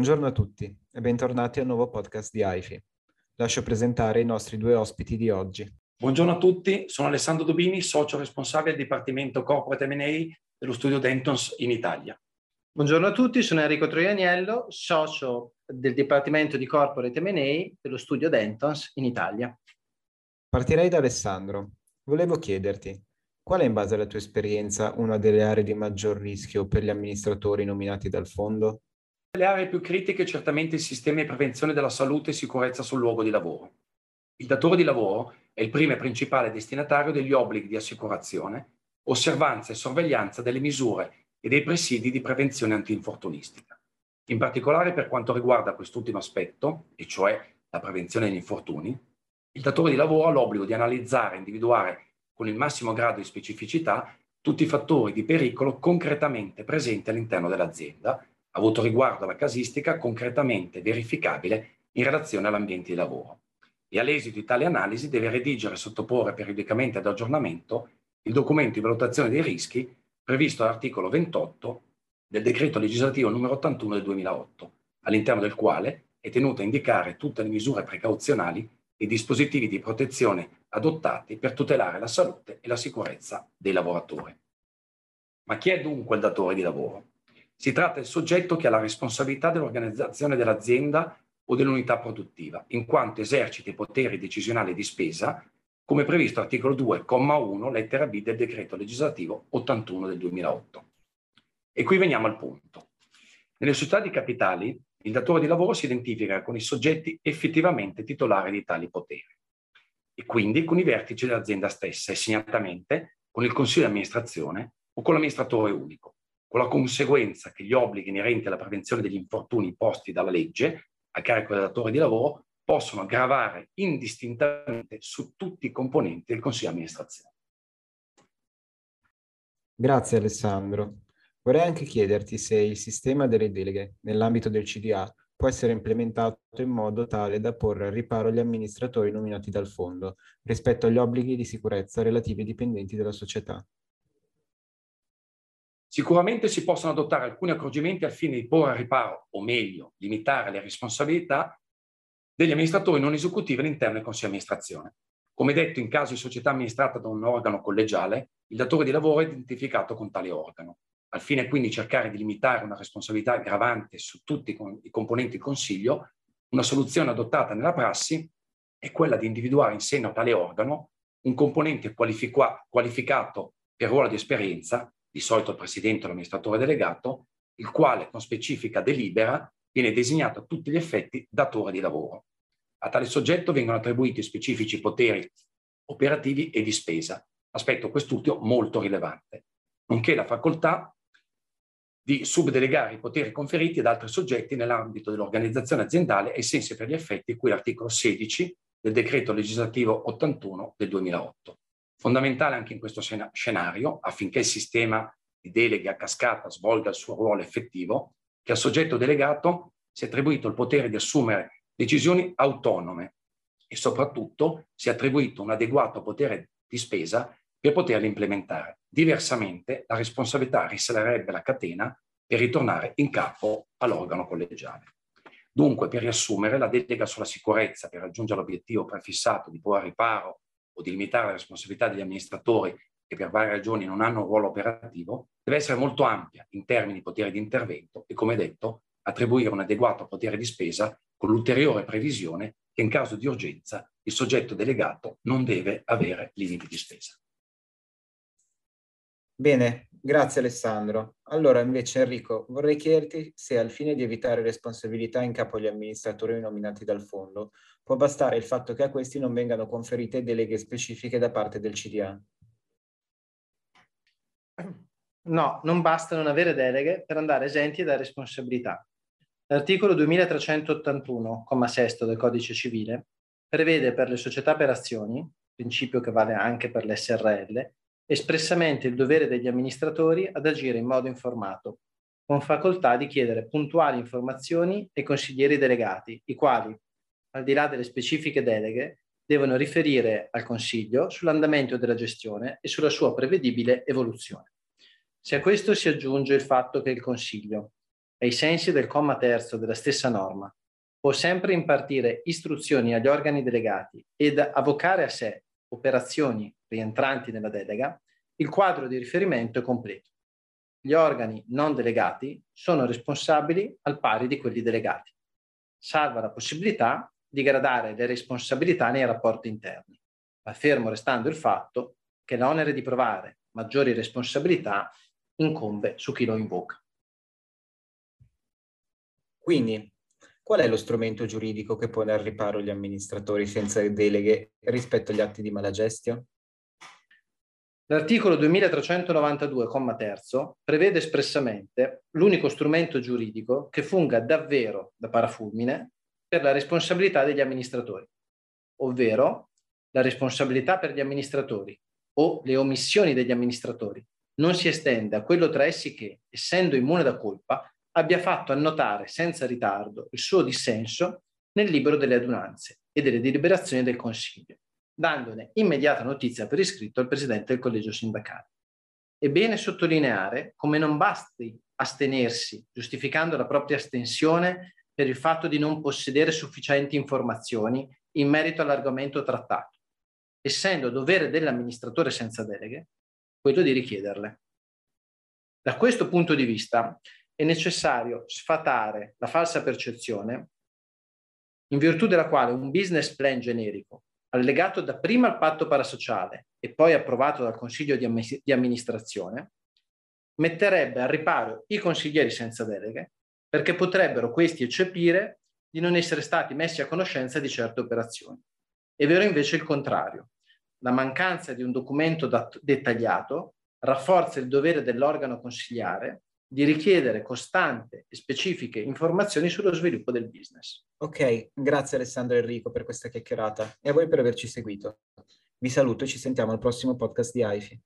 Buongiorno a tutti e bentornati al nuovo podcast di AIFI. Lascio presentare i nostri due ospiti di oggi. Buongiorno a tutti, sono Alessandro Dubini, socio responsabile del Dipartimento Corporate M&A dello studio Dentons in Italia. Buongiorno a tutti, sono Enrico Troianiello, socio del Dipartimento di Corporate M&A dello studio Dentons in Italia. Partirei da Alessandro. Volevo chiederti, qual è in base alla tua esperienza una delle aree di maggior rischio per gli amministratori nominati dal fondo? Le aree più critiche certamente il sistema di prevenzione della salute e sicurezza sul luogo di lavoro. Il datore di lavoro è il primo e principale destinatario degli obblighi di assicurazione, osservanza e sorveglianza delle misure e dei presidi di prevenzione antinfortunistica. In particolare per quanto riguarda quest'ultimo aspetto, e cioè la prevenzione degli infortuni, il datore di lavoro ha l'obbligo di analizzare e individuare con il massimo grado di specificità tutti i fattori di pericolo concretamente presenti all'interno dell'azienda avuto riguardo alla casistica concretamente verificabile in relazione all'ambiente di lavoro. E all'esito di tale analisi deve redigere e sottoporre periodicamente ad aggiornamento il documento di valutazione dei rischi previsto all'articolo 28 del decreto legislativo numero 81 del 2008, all'interno del quale è tenuto a indicare tutte le misure precauzionali e dispositivi di protezione adottati per tutelare la salute e la sicurezza dei lavoratori. Ma chi è dunque il datore di lavoro? Si tratta del soggetto che ha la responsabilità dell'organizzazione dell'azienda o dell'unità produttiva, in quanto esercita i poteri decisionali di spesa, come previsto articolo 2, comma 1, lettera B del decreto legislativo 81 del 2008. E qui veniamo al punto. Nelle società di capitali, il datore di lavoro si identifica con i soggetti effettivamente titolari di tali poteri e quindi con i vertici dell'azienda stessa e segnatamente con il consiglio di amministrazione o con l'amministratore unico con la conseguenza che gli obblighi inerenti alla prevenzione degli infortuni posti dalla legge a carico del datore di lavoro possono gravare indistintamente su tutti i componenti del Consiglio di amministrazione. Grazie Alessandro. Vorrei anche chiederti se il sistema delle deleghe nell'ambito del CDA può essere implementato in modo tale da porre al riparo gli amministratori nominati dal fondo rispetto agli obblighi di sicurezza relativi ai dipendenti della società. Sicuramente si possono adottare alcuni accorgimenti al fine di porre a riparo, o meglio, limitare le responsabilità degli amministratori non esecutivi all'interno del Consiglio di amministrazione. Come detto, in caso di società amministrata da un organo collegiale, il datore di lavoro è identificato con tale organo. Al fine quindi di cercare di limitare una responsabilità gravante su tutti i componenti del Consiglio, una soluzione adottata nella prassi è quella di individuare in seno a tale organo un componente qualificato per ruolo di esperienza di solito il presidente o l'amministratore delegato, il quale con specifica delibera viene designato a tutti gli effetti datore di lavoro. A tale soggetto vengono attribuiti specifici poteri operativi e di spesa, aspetto quest'ultimo molto rilevante, nonché la facoltà di subdelegare i poteri conferiti ad altri soggetti nell'ambito dell'organizzazione aziendale ai sensi per gli effetti cui l'articolo 16 del decreto legislativo 81 del 2008. Fondamentale anche in questo scenario, affinché il sistema di deleghe a cascata svolga il suo ruolo effettivo, che al soggetto delegato si è attribuito il potere di assumere decisioni autonome e soprattutto si è attribuito un adeguato potere di spesa per poterle implementare. Diversamente la responsabilità risalerebbe la catena per ritornare in capo all'organo collegiale. Dunque, per riassumere, la delega sulla sicurezza per raggiungere l'obiettivo prefissato di porre riparo o di limitare la responsabilità degli amministratori che per varie ragioni non hanno un ruolo operativo, deve essere molto ampia in termini di potere di intervento e, come detto, attribuire un adeguato potere di spesa con l'ulteriore previsione che in caso di urgenza il soggetto delegato non deve avere limiti di spesa. Bene, grazie Alessandro. Allora invece Enrico, vorrei chiederti se al fine di evitare responsabilità in capo agli amministratori nominati dal fondo, può bastare il fatto che a questi non vengano conferite deleghe specifiche da parte del CDA. No, non basta non avere deleghe per andare esenti da responsabilità. L'articolo 2381, comma 6 del Codice Civile, prevede per le società per azioni, principio che vale anche per le SRL, espressamente il dovere degli amministratori ad agire in modo informato, con facoltà di chiedere puntuali informazioni ai consiglieri delegati, i quali, al di là delle specifiche deleghe, devono riferire al Consiglio sull'andamento della gestione e sulla sua prevedibile evoluzione. Se a questo si aggiunge il fatto che il Consiglio, ai sensi del comma terzo della stessa norma, può sempre impartire istruzioni agli organi delegati ed avvocare a sé operazioni rientranti nella delega, il quadro di riferimento è completo. Gli organi non delegati sono responsabili al pari di quelli delegati, salva la possibilità di gradare le responsabilità nei rapporti interni, ma fermo restando il fatto che l'onere di provare maggiori responsabilità incombe su chi lo invoca. Quindi, qual è lo strumento giuridico che pone al riparo gli amministratori senza deleghe rispetto agli atti di malagestio? L'articolo 2392, comma terzo, prevede espressamente l'unico strumento giuridico che funga davvero da parafulmine per la responsabilità degli amministratori, ovvero la responsabilità per gli amministratori o le omissioni degli amministratori. Non si estende a quello tra essi che, essendo immune da colpa, abbia fatto annotare senza ritardo il suo dissenso nel libro delle adunanze e delle deliberazioni del Consiglio, dandone immediata notizia per iscritto al Presidente del Collegio Sindacale. È bene sottolineare come non basti astenersi, giustificando la propria astensione per il fatto di non possedere sufficienti informazioni in merito all'argomento trattato, essendo dovere dell'amministratore senza deleghe quello di richiederle. Da questo punto di vista è necessario sfatare la falsa percezione in virtù della quale un business plan generico, allegato dapprima al patto parasociale e poi approvato dal Consiglio di, am- di amministrazione, metterebbe al riparo i consiglieri senza deleghe perché potrebbero questi eccepire di non essere stati messi a conoscenza di certe operazioni. È vero invece il contrario la mancanza di un documento dat- dettagliato rafforza il dovere dell'organo consigliare di richiedere costante e specifiche informazioni sullo sviluppo del business. Ok, grazie Alessandro Enrico per questa chiacchierata e a voi per averci seguito. Vi saluto e ci sentiamo al prossimo podcast di AIFI.